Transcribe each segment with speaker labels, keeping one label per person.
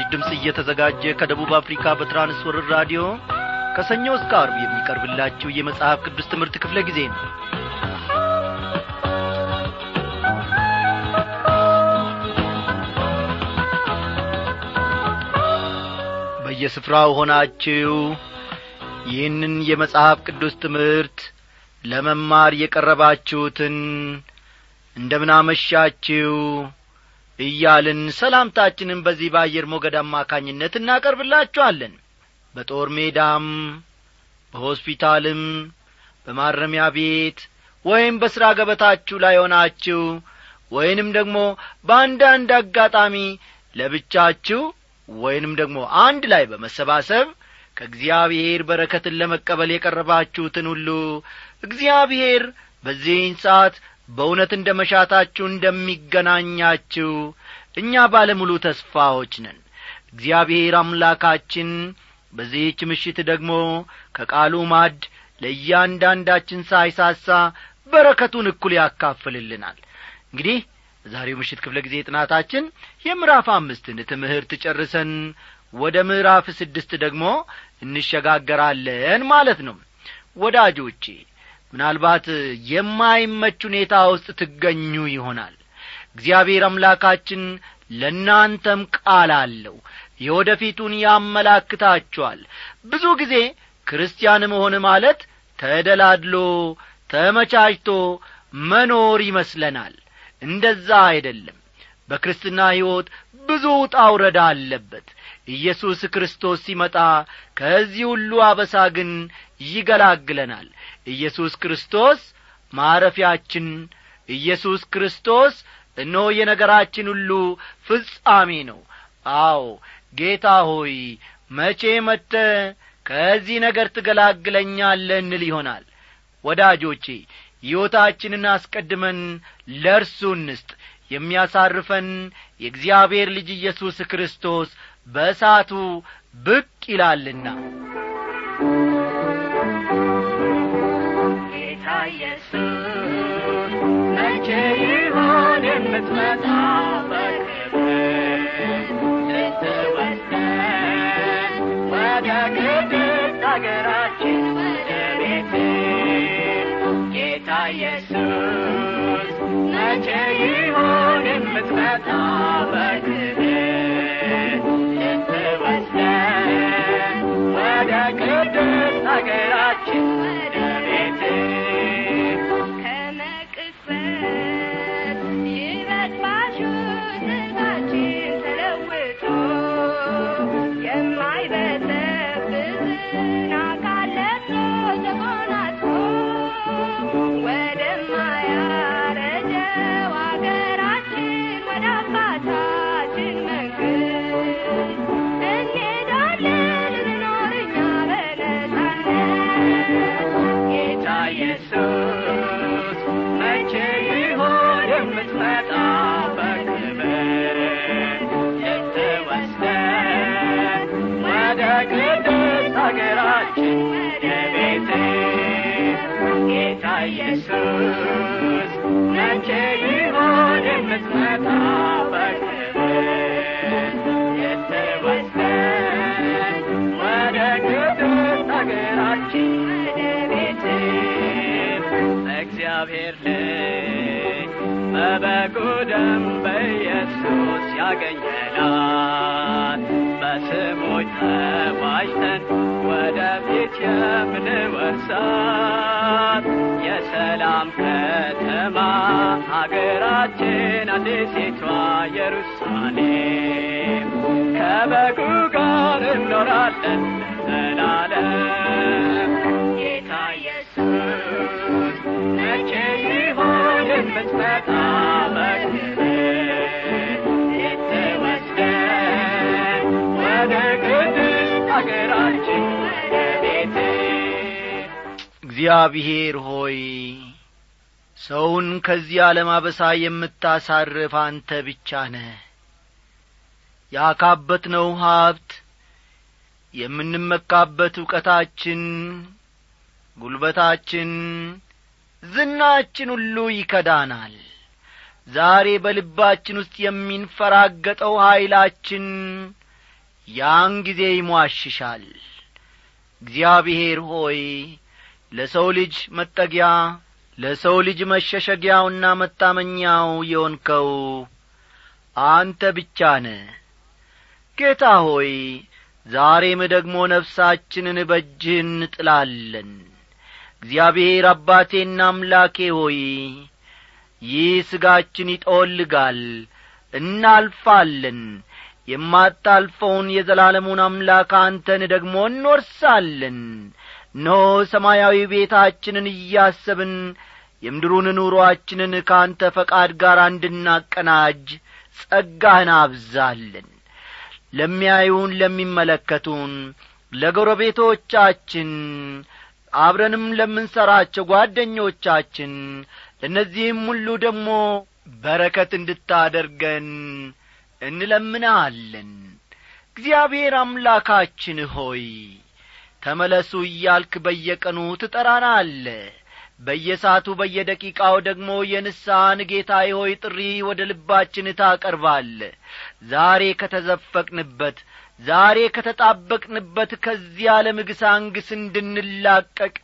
Speaker 1: በምስራች ድምፅ እየተዘጋጀ ከደቡብ አፍሪካ በትራንስወርር ራዲዮ ከሰኞ እስከ አርብ የሚቀርብላችሁ የመጽሐፍ ቅዱስ ትምህርት ክፍለ ጊዜ ነው። በየስፍራው ሆናችሁ ይህንን የመጽሐፍ ቅዱስ ትምህርት ለመማር የቀረባችሁትን እንደምናመሻችሁ እያልን ሰላምታችንን በዚህ በአየር ሞገድ አማካኝነት እናቀርብላችኋለን። በጦር ሜዳም በሆስፒታልም በማረሚያ ቤት ወይም በሥራ ገበታችሁ ላይ ሆናችሁ ወይንም ደግሞ በአንዳንድ አጋጣሚ ለብቻችሁ ወይንም ደግሞ አንድ ላይ በመሰባሰብ ከእግዚአብሔር በረከትን ለመቀበል የቀረባችሁትን ሁሉ እግዚአብሔር በዚህን ሰዓት በእውነት እንደ መሻታችሁ እንደሚገናኛችሁ እኛ ባለሙሉ ተስፋዎች ነን። እግዚአብሔር አምላካችን በዚህች ምሽት ደግሞ ከቃሉ ማድ ለእያንዳንዳችን ሳይሳሳ በረከቱን እኩል ያካፍልልናል። እንግዲህ በዛሬው ምሽት ክፍለ ጊዜ ጥናታችን የምዕራፍ አምስትን ትምህርት ጨርሰን ወደ ምዕራፍ ስድስት ደግሞ እንሸጋገራለን ማለት ነው። ወዳጆቼ ምናልባት የማይመች ሁኔታ ውስጥ ትገኙ ይሆናል። እግዚአብሔር አምላካችን ለእናንተም ቃል አለው። የወደፊቱን ያመላክታችኋል። ብዙ ጊዜ ክርስቲያን መሆን ማለት ተደላድሎ ተመቻችቶ መኖር ይመስለናል። እንደዛ አይደለም። በክርስትና ሕይወት ብዙ ውጣ አለበት። ኢየሱስ ክርስቶስ ሲመጣ ከዚህ ሁሉ አበሳ ግን ይገላግለናል። ኢየሱስ ክርስቶስ ማረፊያችን ኢየሱስ ክርስቶስ እነሆ የነገራችን ሁሉ ፍጻሜ ነው። አዎ ጌታ ሆይ መቼ መጥተ ከዚህ ነገር ትገላግለኛለ እንል ይሆናል። ወዳጆቼ ሕይወታችንን አስቀድመን ለእርሱ እንስጥ። የሚያሳርፈን የእግዚአብሔር ልጅ ኢየሱስ ክርስቶስ በእሳቱ ብቅ ይላልና
Speaker 2: መቼ ይሆን የምትመጣ ስትወስደን ወደ ቅድስት ወደ ቤት ጌታ ኢየሱስ መቼ ይሆን የምትመጣ በክብር ልትወስደን ወደ ቅድስት አገራችን ወደ ቤት እግዚአብሔር ልጅ በበጉ ደም ወደፊት የምንወርሳት የሰላም ከተማ አገራችን አዲሲቷ ኢየሩሳሌም። ከበጉ ጋር እንኖራለን ለዘላለም። ጌታ ኢየሱስ መቼ ይሆን የምትመጣ
Speaker 1: እግዚአብሔር ሆይ ሰውን ከዚህ ዓለም አበሳ የምታሳርፍ አንተ ብቻ ነህ። ያካበትነው ሀብት የምንመካበት ዕውቀታችን ጉልበታችን ዝናችን ሁሉ ይከዳናል። ዛሬ በልባችን ውስጥ የሚንፈራገጠው ኀይላችን ያን ጊዜ ይሟሽሻል። እግዚአብሔር ሆይ ለሰው ልጅ መጠጊያ ለሰው ልጅ መሸሸጊያውና መታመኛው የሆንከው አንተ ብቻ ነ ጌታ ሆይ ዛሬም ደግሞ ነፍሳችንን በእጅህ እንጥላለን። እግዚአብሔር አባቴና አምላኬ ሆይ ይህ ሥጋችን ይጠወልጋል እናልፋለን። የማታልፈውን የዘላለሙን አምላክ አንተን ደግሞ እንወርሳለን እነሆ ሰማያዊ ቤታችንን እያሰብን የምድሩን ኑሮአችንን ከአንተ ፈቃድ ጋር እንድናቀናጅ ጸጋህን አብዛለን ለሚያዩን ለሚመለከቱን ለጎረቤቶቻችን አብረንም ለምንሠራቸው ጓደኞቻችን ለእነዚህም ሁሉ ደግሞ በረከት እንድታደርገን እንለምናለን እግዚአብሔር አምላካችን ሆይ ተመለሱ እያልክ በየቀኑ ትጠራናለ በየሳቱ በየደቂቃው ደግሞ የንስሐን ጌታዬ ሆይ ጥሪ ወደ ልባችን ታቀርባለ ዛሬ ከተዘፈቅንበት ዛሬ ከተጣበቅንበት ከዚህ ዓለም ግሳንግስ እንድንላቀቅ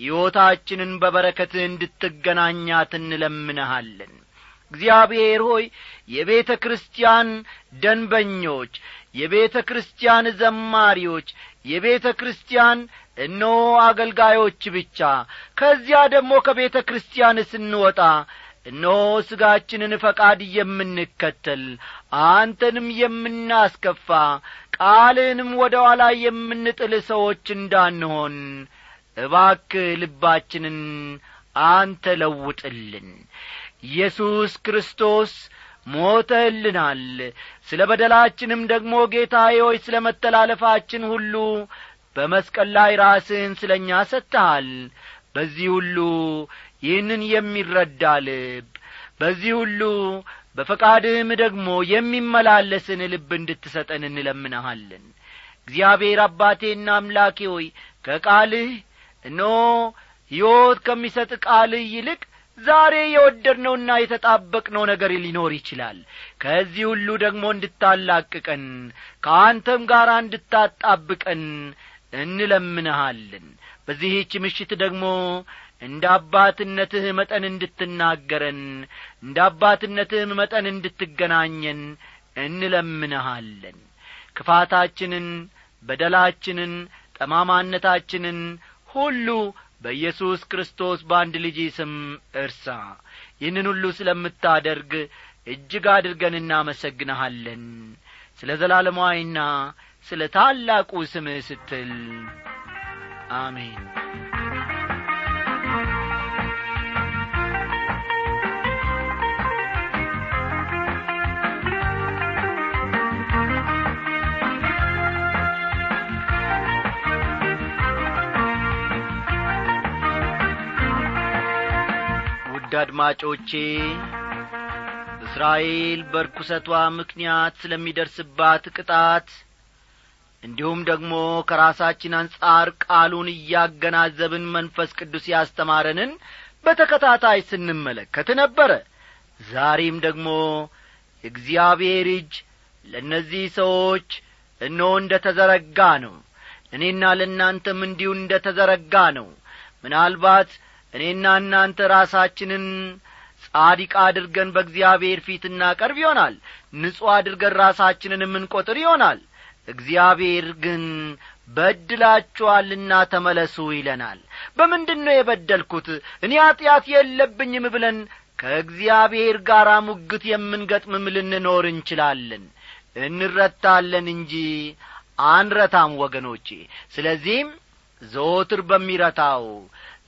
Speaker 1: ሕይወታችንን በበረከት እንድትገናኛት እንለምንሃለን እግዚአብሔር ሆይ የቤተ ክርስቲያን ደንበኞች የቤተ ክርስቲያን ዘማሪዎች የቤተ ክርስቲያን እነሆ አገልጋዮች ብቻ። ከዚያ ደግሞ ከቤተ ክርስቲያን ስንወጣ እነሆ ሥጋችንን ፈቃድ የምንከተል አንተንም የምናስከፋ ቃልንም ወደ ኋላ የምንጥል ሰዎች እንዳንሆን እባክ ልባችንን አንተ ለውጥልን ኢየሱስ ክርስቶስ ሞተልናል። ስለ በደላችንም ደግሞ ጌታዬ ሆይ ስለ መተላለፋችን ሁሉ በመስቀል ላይ ራስህን ስለ እኛ ሰጥተሃል። በዚህ ሁሉ ይህንን የሚረዳ ልብ በዚህ ሁሉ በፈቃድህም ደግሞ የሚመላለስን ልብ እንድትሰጠን እንለምንሃለን። እግዚአብሔር አባቴና አምላኬ ሆይ ከቃልህ እነሆ ሕይወት ከሚሰጥ ቃልህ ይልቅ ዛሬ የወደድነውና የተጣበቅነው ነገር ሊኖር ይችላል። ከዚህ ሁሉ ደግሞ እንድታላቅቀን ከአንተም ጋር እንድታጣብቀን እንለምንሃለን። በዚህች ምሽት ደግሞ እንደ አባትነትህ መጠን እንድትናገረን እንደ አባትነትህም መጠን እንድትገናኘን እንለምንሃለን። ክፋታችንን በደላችንን ጠማማነታችንን ሁሉ በኢየሱስ ክርስቶስ በአንድ ልጅ ስም እርሳ። ይህንን ሁሉ ስለምታደርግ እጅግ አድርገን እናመሰግንሃለን። ስለ ዘላለማዊና ስለ ታላቁ ስምህ ስትል አሜን ውድ አድማጮቼ እስራኤል በርኩሰቷ ምክንያት ስለሚደርስባት ቅጣት እንዲሁም ደግሞ ከራሳችን አንጻር ቃሉን እያገናዘብን መንፈስ ቅዱስ ያስተማረንን በተከታታይ ስንመለከት ነበረ። ዛሬም ደግሞ እግዚአብሔር እጅ ለእነዚህ ሰዎች እነሆ እንደ ተዘረጋ ነው። እኔና ለእናንተም እንዲሁ እንደ ተዘረጋ ነው። ምናልባት እኔና እናንተ ራሳችንን ጻዲቅ አድርገን በእግዚአብሔር ፊት እናቀርብ ይሆናል። ንጹሕ አድርገን ራሳችንን የምንቈጥር ይሆናል። እግዚአብሔር ግን በድላችኋልና ተመለሱ ይለናል። በምንድን ነው የበደልኩት? እኔ ኀጢአት የለብኝም ብለን ከእግዚአብሔር ጋር ሙግት የምንገጥምም ልንኖር እንችላለን። እንረታለን እንጂ አንረታም ወገኖቼ። ስለዚህም ዘወትር በሚረታው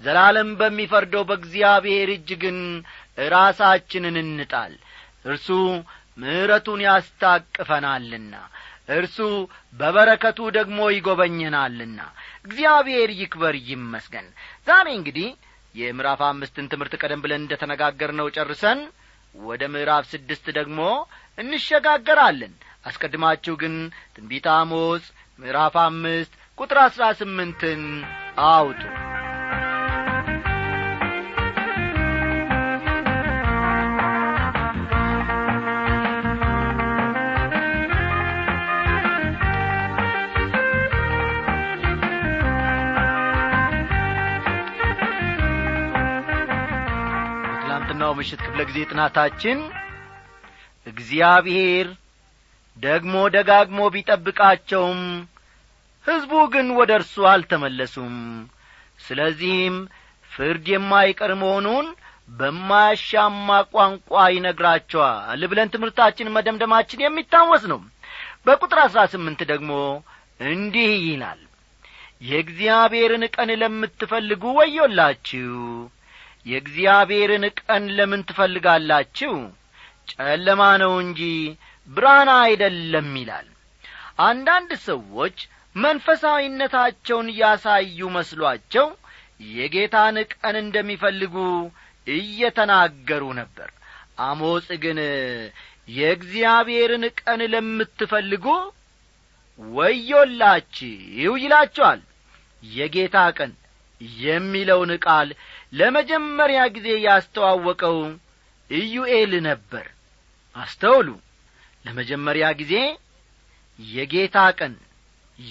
Speaker 1: ዘላለም በሚፈርደው በእግዚአብሔር እጅ ግን ራሳችንን እንጣል። እርሱ ምሕረቱን ያስታቅፈናልና እርሱ በበረከቱ ደግሞ ይጐበኘናልና። እግዚአብሔር ይክበር ይመስገን። ዛሬ እንግዲህ የምዕራፍ አምስትን ትምህርት ቀደም ብለን እንደ ተነጋገርነው ጨርሰን ወደ ምዕራፍ ስድስት ደግሞ እንሸጋገራለን። አስቀድማችሁ ግን ትንቢተ አሞጽ ምዕራፍ አምስት ቁጥር አሥራ ስምንትን አውጡ በትላንትናው ምሽት ክፍለ ጊዜ ጥናታችን እግዚአብሔር ደግሞ ደጋግሞ ቢጠብቃቸውም ሕዝቡ ግን ወደ እርሱ አልተመለሱም። ስለዚህም ፍርድ የማይቀር መሆኑን በማያሻማ ቋንቋ ይነግራቸዋል ብለን ትምህርታችን መደምደማችን የሚታወስ ነው። በቁጥር አሥራ ስምንት ደግሞ እንዲህ ይላል የእግዚአብሔርን ቀን ለምትፈልጉ ወዮላችሁ የእግዚአብሔርን ቀን ለምን ትፈልጋላችሁ? ጨለማ ነው እንጂ ብርሃን አይደለም ይላል። አንዳንድ ሰዎች መንፈሳዊነታቸውን ያሳዩ መስሏቸው የጌታን ቀን እንደሚፈልጉ እየተናገሩ ነበር። አሞጽ ግን የእግዚአብሔርን ቀን ለምትፈልጉ ወዮላችሁ ይላቸዋል። የጌታ ቀን የሚለውን ቃል ለመጀመሪያ ጊዜ ያስተዋወቀው ኢዩኤል ነበር። አስተውሉ። ለመጀመሪያ ጊዜ የጌታ ቀን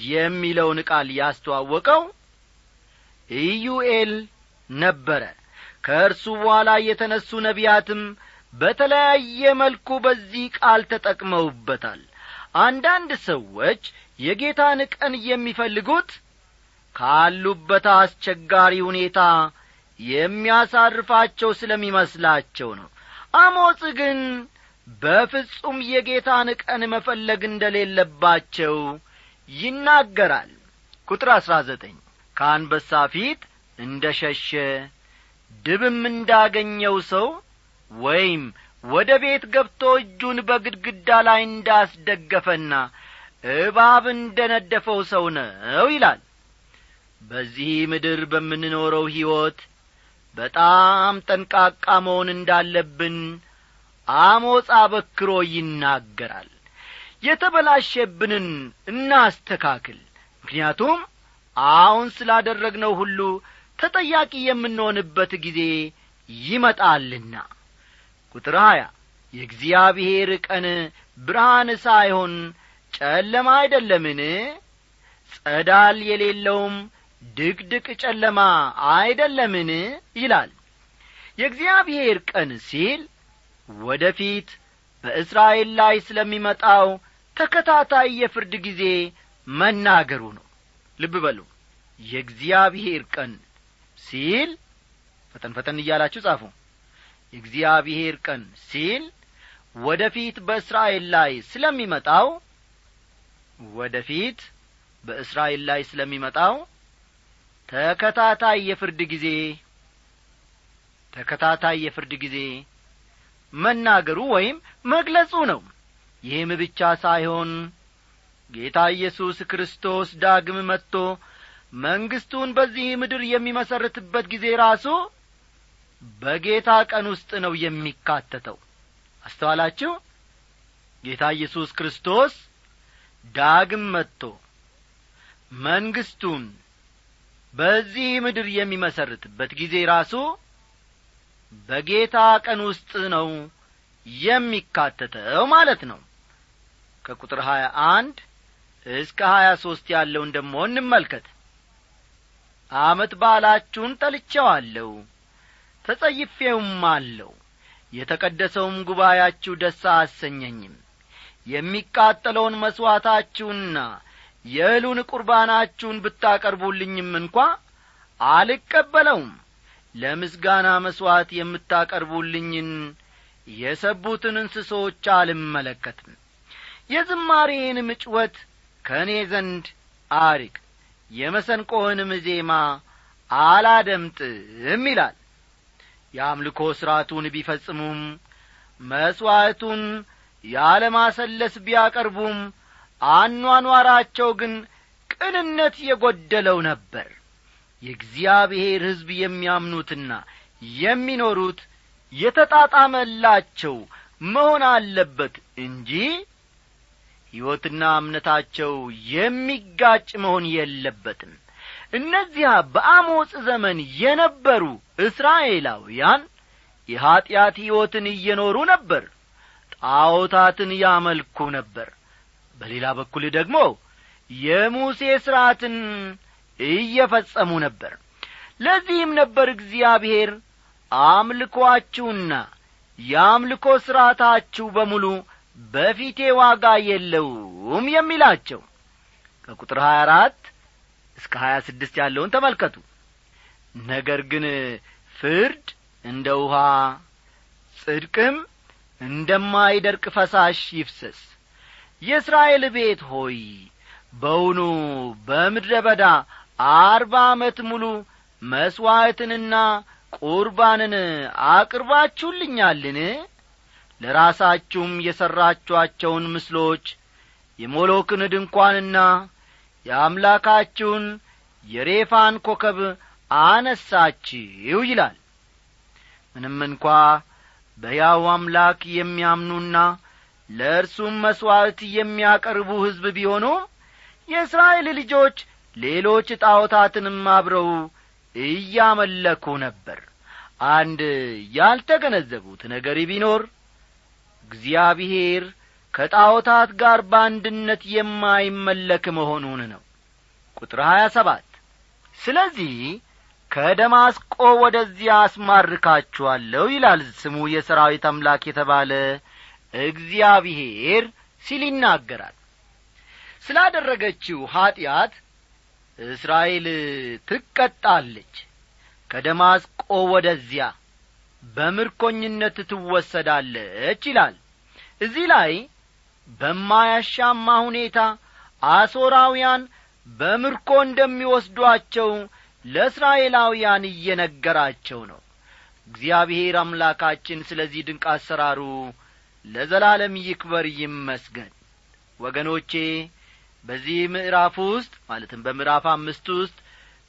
Speaker 1: የሚለውን ቃል ያስተዋወቀው ኢዩኤል ነበረ። ከእርሱ በኋላ የተነሱ ነቢያትም በተለያየ መልኩ በዚህ ቃል ተጠቅመውበታል። አንዳንድ ሰዎች የጌታን ቀን የሚፈልጉት ካሉበት አስቸጋሪ ሁኔታ የሚያሳርፋቸው ስለሚመስላቸው ነው። አሞጽ ግን በፍጹም የጌታን ቀን መፈለግ እንደሌለባቸው ይናገራል። ቁጥር አሥራ ዘጠኝ ከአንበሳ ፊት እንደ ሸሸ ድብም እንዳገኘው ሰው ወይም ወደ ቤት ገብቶ እጁን በግድግዳ ላይ እንዳስደገፈና እባብ እንደ ነደፈው ሰው ነው ይላል። በዚህ ምድር በምንኖረው ሕይወት በጣም ጠንቃቃ መሆን እንዳለብን አሞጽ አበክሮ ይናገራል። የተበላሸብንን እናስተካክል። ምክንያቱም አሁን ስላደረግነው ሁሉ ተጠያቂ የምንሆንበት ጊዜ ይመጣልና። ቁጥር ሀያ የእግዚአብሔር ቀን ብርሃን ሳይሆን ጨለማ አይደለምን? ጸዳል የሌለውም ድቅድቅ ጨለማ አይደለምን? ይላል። የእግዚአብሔር ቀን ሲል ወደ ፊት በእስራኤል ላይ ስለሚመጣው ተከታታይ የፍርድ ጊዜ መናገሩ ነው። ልብ በሉ። የእግዚአብሔር ቀን ሲል ፈጠን ፈጠን እያላችሁ ጻፉ። የእግዚአብሔር ቀን ሲል ወደ ፊት በእስራኤል ላይ ስለሚመጣው ወደ ፊት በእስራኤል ላይ ስለሚመጣው ተከታታይ የፍርድ ጊዜ ተከታታይ የፍርድ ጊዜ መናገሩ ወይም መግለጹ ነው። ይህም ብቻ ሳይሆን ጌታ ኢየሱስ ክርስቶስ ዳግም መጥቶ መንግሥቱን በዚህ ምድር የሚመሰርትበት ጊዜ ራሱ በጌታ ቀን ውስጥ ነው የሚካተተው። አስተዋላችሁ? ጌታ ኢየሱስ ክርስቶስ ዳግም መጥቶ መንግሥቱን በዚህ ምድር የሚመሰርትበት ጊዜ ራሱ በጌታ ቀን ውስጥ ነው የሚካተተው ማለት ነው። ከቁጥር ሀያ አንድ እስከ ሀያ ሦስት ያለውን ደሞ እንመልከት። አመት ባላችሁን ጠልቼዋለሁ ተጸይፌውም አለው የተቀደሰውም ጉባኤያችሁ ደስ አሰኘኝም። የሚቃጠለውን መሥዋዕታችሁንና የእህሉን ቁርባናችሁን ብታቀርቡልኝም እንኳ አልቀበለውም። ለምስጋና መሥዋዕት የምታቀርቡልኝን የሰቡትን እንስሶች አልመለከትም። የዝማሬንም ጭወት ከእኔ ዘንድ አርቅ የመሰንቆህንም ዜማ አላደምጥም ይላል። የአምልኮ ሥርዓቱን ቢፈጽሙም መሥዋዕቱን ያለማሰለስ ቢያቀርቡም አኗኗራቸው ግን ቅንነት የጐደለው ነበር። የእግዚአብሔር ሕዝብ የሚያምኑትና የሚኖሩት የተጣጣመላቸው መሆን አለበት እንጂ ሕይወትና እምነታቸው የሚጋጭ መሆን የለበትም። እነዚያ በአሞጽ ዘመን የነበሩ እስራኤላውያን የኀጢአት ሕይወትን እየኖሩ ነበር ጣዖታትን ያመልኩ ነበር በሌላ በኩል ደግሞ የሙሴ ሥርዓትን እየፈጸሙ ነበር። ለዚህም ነበር እግዚአብሔር አምልኮአችሁና የአምልኮ ሥርዓታችሁ በሙሉ በፊቴ ዋጋ የለውም የሚላቸው። ከቁጥር ሀያ አራት እስከ ሀያ ስድስት ያለውን ተመልከቱ። ነገር ግን ፍርድ እንደ ውሃ ጽድቅም እንደማይደርቅ ፈሳሽ ይፍሰስ የእስራኤል ቤት ሆይ በውኑ በምድረ በዳ አርባ ዓመት ሙሉ መሥዋዕትንና ቁርባንን አቅርባችሁልኛልን? ለራሳችሁም የሠራችኋቸውን ምስሎች የሞሎክን ድንኳንና የአምላካችሁን የሬፋን ኮከብ አነሳችሁ ይላል። ምንም እንኳ በያው አምላክ የሚያምኑና ለእርሱም መሥዋዕት የሚያቀርቡ ሕዝብ ቢሆኑ የእስራኤል ልጆች ሌሎች ጣዖታትንም አብረው እያመለኩ ነበር። አንድ ያልተገነዘቡት ነገር ቢኖር እግዚአብሔር ከጣዖታት ጋር በአንድነት የማይመለክ መሆኑን ነው። ቁጥር ሀያ ሰባት ስለዚህ ከደማስቆ ወደዚያ አስማርካችኋለሁ ይላል ስሙ የሰራዊት አምላክ የተባለ እግዚአብሔር ሲል ይናገራል። ስላደረገችው ኀጢአት እስራኤል ትቀጣለች። ከደማስቆ ወደዚያ በምርኮኝነት ትወሰዳለች ይላል። እዚህ ላይ በማያሻማ ሁኔታ አሦራውያን በምርኮ እንደሚወስዷቸው ለእስራኤላውያን እየነገራቸው ነው። እግዚአብሔር አምላካችን ስለዚህ ድንቅ አሰራሩ ለዘላለም ይክበር ይመስገን። ወገኖቼ በዚህ ምዕራፍ ውስጥ ማለትም በምዕራፍ አምስት ውስጥ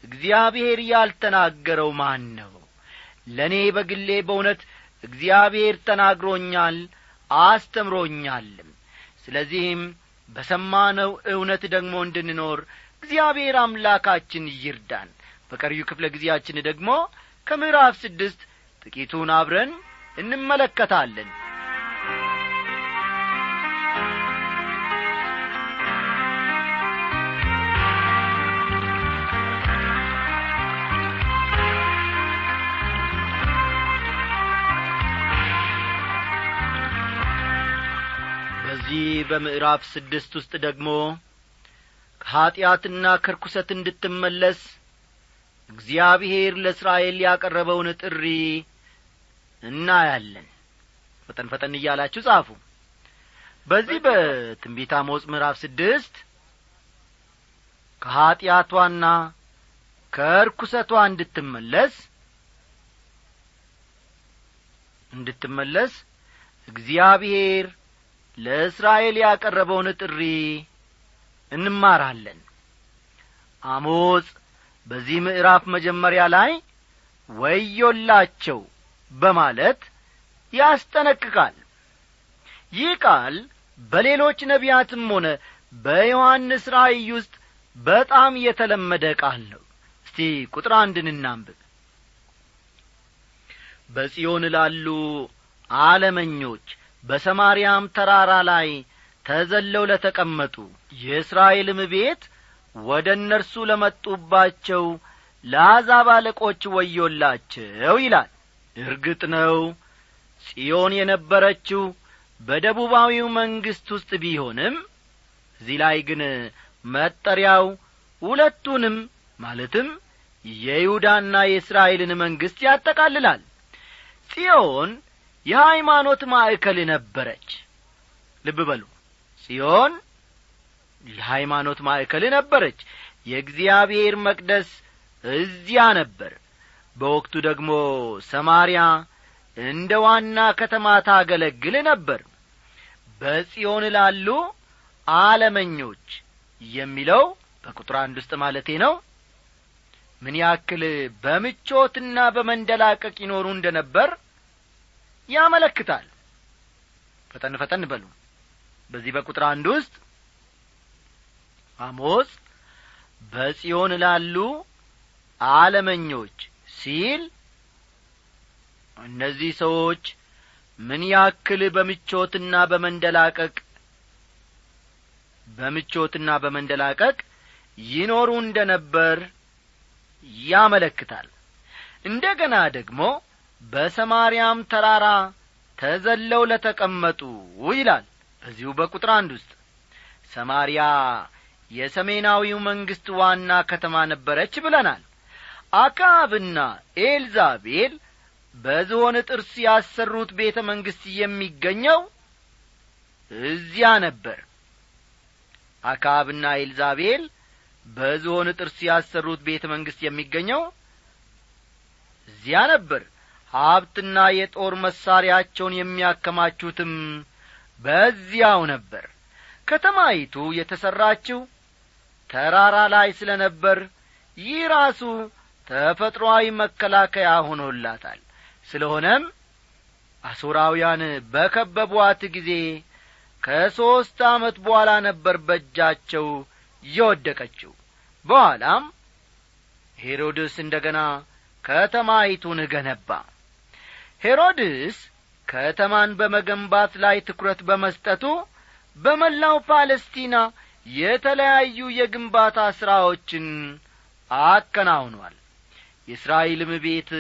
Speaker 1: እግዚአብሔር ያልተናገረው ማን ነው? ለእኔ በግሌ በእውነት እግዚአብሔር ተናግሮኛል አስተምሮኛልም። ስለዚህም በሰማነው እውነት ደግሞ እንድንኖር እግዚአብሔር አምላካችን ይርዳን። በቀሪዩ ክፍለ ጊዜያችን ደግሞ ከምዕራፍ ስድስት ጥቂቱን አብረን እንመለከታለን በዚህ በምዕራፍ ስድስት ውስጥ ደግሞ ከኀጢአትና ከርኩሰት እንድትመለስ እግዚአብሔር ለእስራኤል ያቀረበውን ጥሪ እናያለን። ፈጠን ፈጠን እያላችሁ ጻፉ። በዚህ በትንቢት አሞጽ ምዕራፍ ስድስት ከኀጢአቷና ከርኩሰቷ እንድትመለስ እንድትመለስ እግዚአብሔር ለእስራኤል ያቀረበውን ጥሪ እንማራለን። አሞጽ በዚህ ምዕራፍ መጀመሪያ ላይ ወዮላቸው በማለት ያስጠነቅቃል። ይህ ቃል በሌሎች ነቢያትም ሆነ በዮሐንስ ራእይ ውስጥ በጣም የተለመደ ቃል ነው። እስቲ ቁጥር አንድን እናንብብ። በጽዮን ላሉ አለመኞች በሰማርያም ተራራ ላይ ተዘለው ለተቀመጡ። የእስራኤልም ቤት ወደ እነርሱ ለመጡባቸው ለአሕዛብ አለቆች ወዮላቸው ይላል። እርግጥ ነው ጽዮን የነበረችው በደቡባዊው መንግሥት ውስጥ ቢሆንም እዚህ ላይ ግን መጠሪያው ሁለቱንም ማለትም የይሁዳና የእስራኤልን መንግሥት ያጠቃልላል። ጽዮን የሃይማኖት ማዕከል ነበረች። ልብ በሉ። ጽዮን የሃይማኖት ማዕከል ነበረች። የእግዚአብሔር መቅደስ እዚያ ነበር። በወቅቱ ደግሞ ሰማርያ እንደ ዋና ከተማ ታገለግል ነበር። በጽዮን ላሉ አለመኞች የሚለው በቁጥር አንድ ውስጥ ማለቴ ነው። ምን ያክል በምቾትና በመንደላቀቅ ይኖሩ እንደ ነበር ያመለክታል። ፈጠን ፈጠን በሉ። በዚህ በቁጥር አንድ ውስጥ አሞጽ በጽዮን ላሉ አለመኞች ሲል እነዚህ ሰዎች ምን ያክል በምቾትና በመንደላቀቅ በምቾትና በመንደላቀቅ ይኖሩ እንደ ነበር ያመለክታል። እንደ ገና ደግሞ በሰማርያም ተራራ ተዘለው ለተቀመጡ ይላል። በዚሁ በቁጥር አንድ ውስጥ ሰማርያ የሰሜናዊው መንግሥት ዋና ከተማ ነበረች ብለናል። አክዓብና ኤልዛቤል በዝሆን ጥርስ ያሰሩት ቤተ መንግሥት የሚገኘው እዚያ ነበር። አክዓብና ኤልዛቤል በዝሆን ጥርስ ያሰሩት ቤተ መንግሥት የሚገኘው እዚያ ነበር ሀብትና የጦር መሣሪያቸውን የሚያከማቹትም በዚያው ነበር። ከተማይቱ የተሠራችው ተራራ ላይ ስለ ነበር ይህ ራሱ ተፈጥሮአዊ መከላከያ ሆኖላታል። ስለሆነም አሦራውያን በከበቧት ጊዜ ከሦስት ዓመት በኋላ ነበር በእጃቸው የወደቀችው። በኋላም ሄሮድስ እንደ ገና ከተማይቱን ገነባ ሄሮድስ ከተማን በመገንባት ላይ ትኩረት በመስጠቱ በመላው ፓለስቲና የተለያዩ የግንባታ ሥራዎችን አከናውኗል። የእስራኤልም ቤት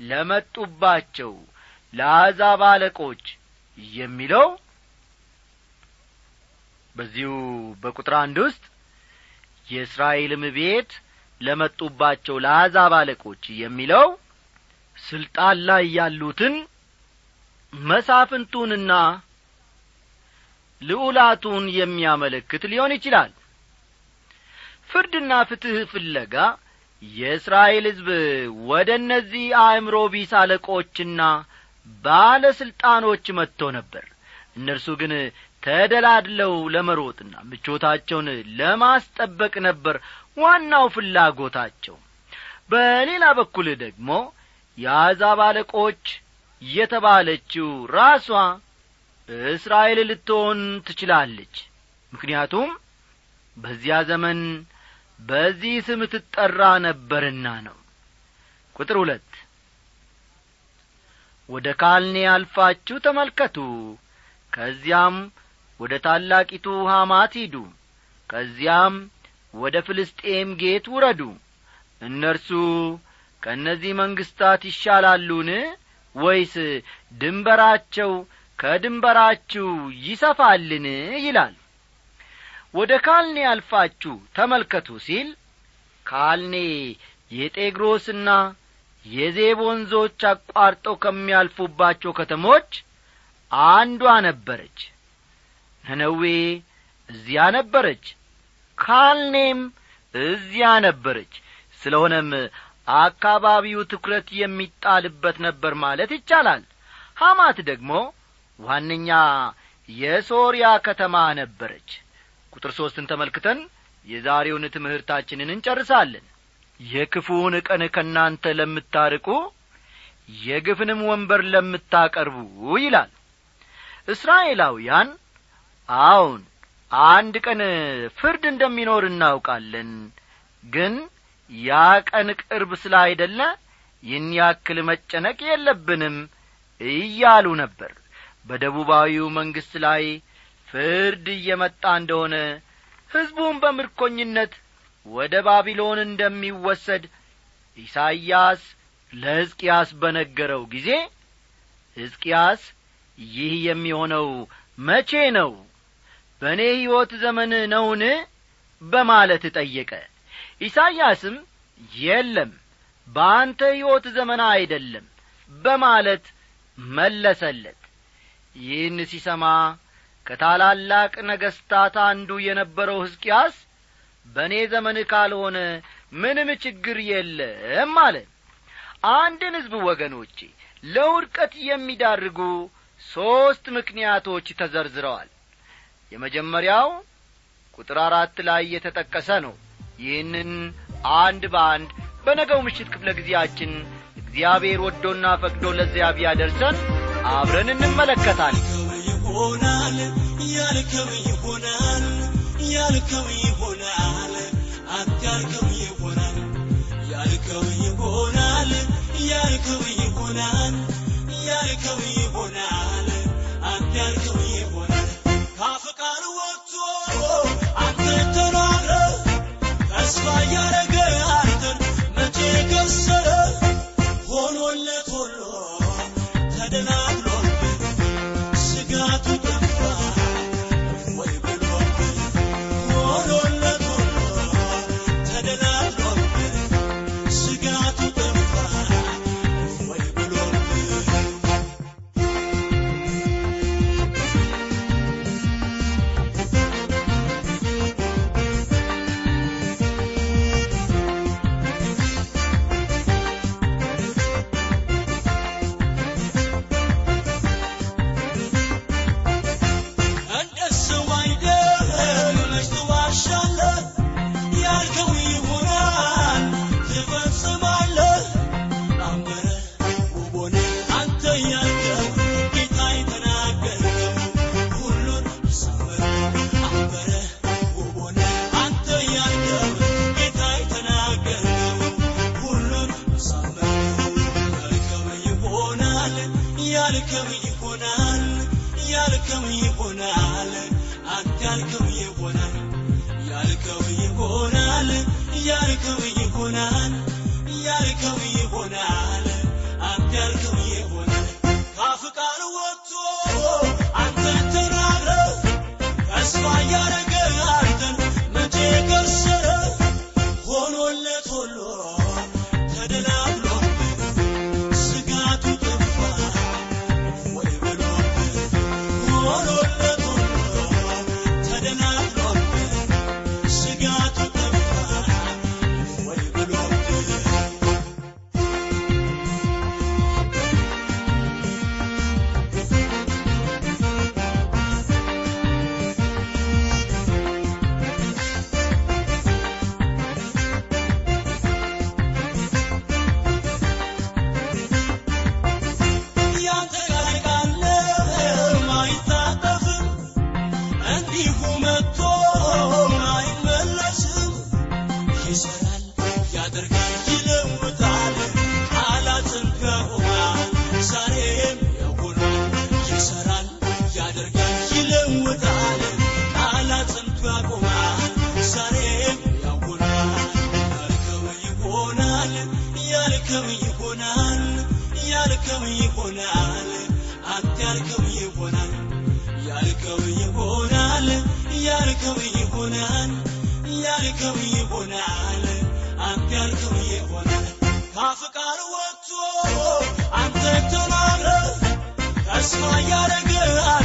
Speaker 1: ለመጡባቸው ለአሕዛብ አለቆች የሚለው በዚሁ በቁጥር አንድ ውስጥ የእስራኤልም ቤት ለመጡባቸው ለአሕዛብ አለቆች የሚለው ስልጣን ላይ ያሉትን መሳፍንቱንና ልዑላቱን የሚያመለክት ሊሆን ይችላል። ፍርድና ፍትሕ ፍለጋ የእስራኤል ሕዝብ ወደ እነዚህ አእምሮ ቢስ አለቆችና ባለሥልጣኖች መጥቶ ነበር። እነርሱ ግን ተደላድለው ለመሮጥና ምቾታቸውን ለማስጠበቅ ነበር ዋናው ፍላጎታቸው። በሌላ በኩል ደግሞ የአሕዛብ አለቆች የተባለችው ራሷ እስራኤል ልትሆን ትችላለች። ምክንያቱም በዚያ ዘመን በዚህ ስም ትጠራ ነበርና ነው። ቁጥር ሁለት ወደ ካልኔ አልፋችሁ ተመልከቱ። ከዚያም ወደ ታላቂቱ ሐማት ሂዱ። ከዚያም ወደ ፍልስጤም ጌት ውረዱ። እነርሱ ከእነዚህ መንግሥታት ይሻላሉን? ወይስ ድንበራቸው ከድንበራችሁ ይሰፋልን? ይላል። ወደ ካልኔ አልፋችሁ ተመልከቱ ሲል ካልኔ የጤግሮስና የዜብ ወንዞች አቋርጠው ከሚያልፉባቸው ከተሞች አንዷ ነበረች። ነነዌ እዚያ ነበረች ካልኔም እዚያ ነበረች። ስለሆነም አካባቢው ትኩረት የሚጣልበት ነበር ማለት ይቻላል። ሐማት ደግሞ ዋነኛ የሶርያ ከተማ ነበረች። ቁጥር ሦስትን ተመልክተን የዛሬውን ትምህርታችንን እንጨርሳለን። የክፉውን ቀን ከእናንተ ለምታርቁ የግፍንም ወንበር ለምታቀርቡ ይላል። እስራኤላውያን አዎን አንድ ቀን ፍርድ እንደሚኖር እናውቃለን ግን ያ ቀን ቅርብ ስላይደለ ይህን ያክል መጨነቅ የለብንም እያሉ ነበር። በደቡባዊው መንግሥት ላይ ፍርድ እየመጣ እንደሆነ ሕዝቡም በምርኮኝነት ወደ ባቢሎን እንደሚወሰድ ኢሳይያስ ለሕዝቅያስ በነገረው ጊዜ ሕዝቅያስ ይህ የሚሆነው መቼ ነው? በእኔ ሕይወት ዘመን ነውን? በማለት ጠየቀ ኢሳይያስም የለም በአንተ ሕይወት ዘመን አይደለም በማለት መለሰለት። ይህን ሲሰማ ከታላላቅ ነገሥታት አንዱ የነበረው ሕዝቅያስ በእኔ ዘመን ካልሆነ ምንም ችግር የለም አለ። አንድን ሕዝብ ወገኖቼ ለውድቀት የሚዳርጉ ሦስት ምክንያቶች ተዘርዝረዋል። የመጀመሪያው ቁጥር አራት ላይ የተጠቀሰ ነው ይህንን አንድ በአንድ በነገው ምሽት ክፍለ ጊዜያችን እግዚአብሔር ወዶና ፈቅዶ ለዚያ ቢያደርሰን አብረን እንመለከታል
Speaker 3: ይሆናል ያልከው ይሆናል ያልከው ይሆናል አታልከው ይሆናል ያልከው ይሆናል ያልከው ይሆናል ያልከው ይሆናል አታልከው ይሆናል። ካፍ ቃል ወጥቶ አንተ ተስፋ ያረገ አንተን መቼ ከሰረ
Speaker 4: una I'll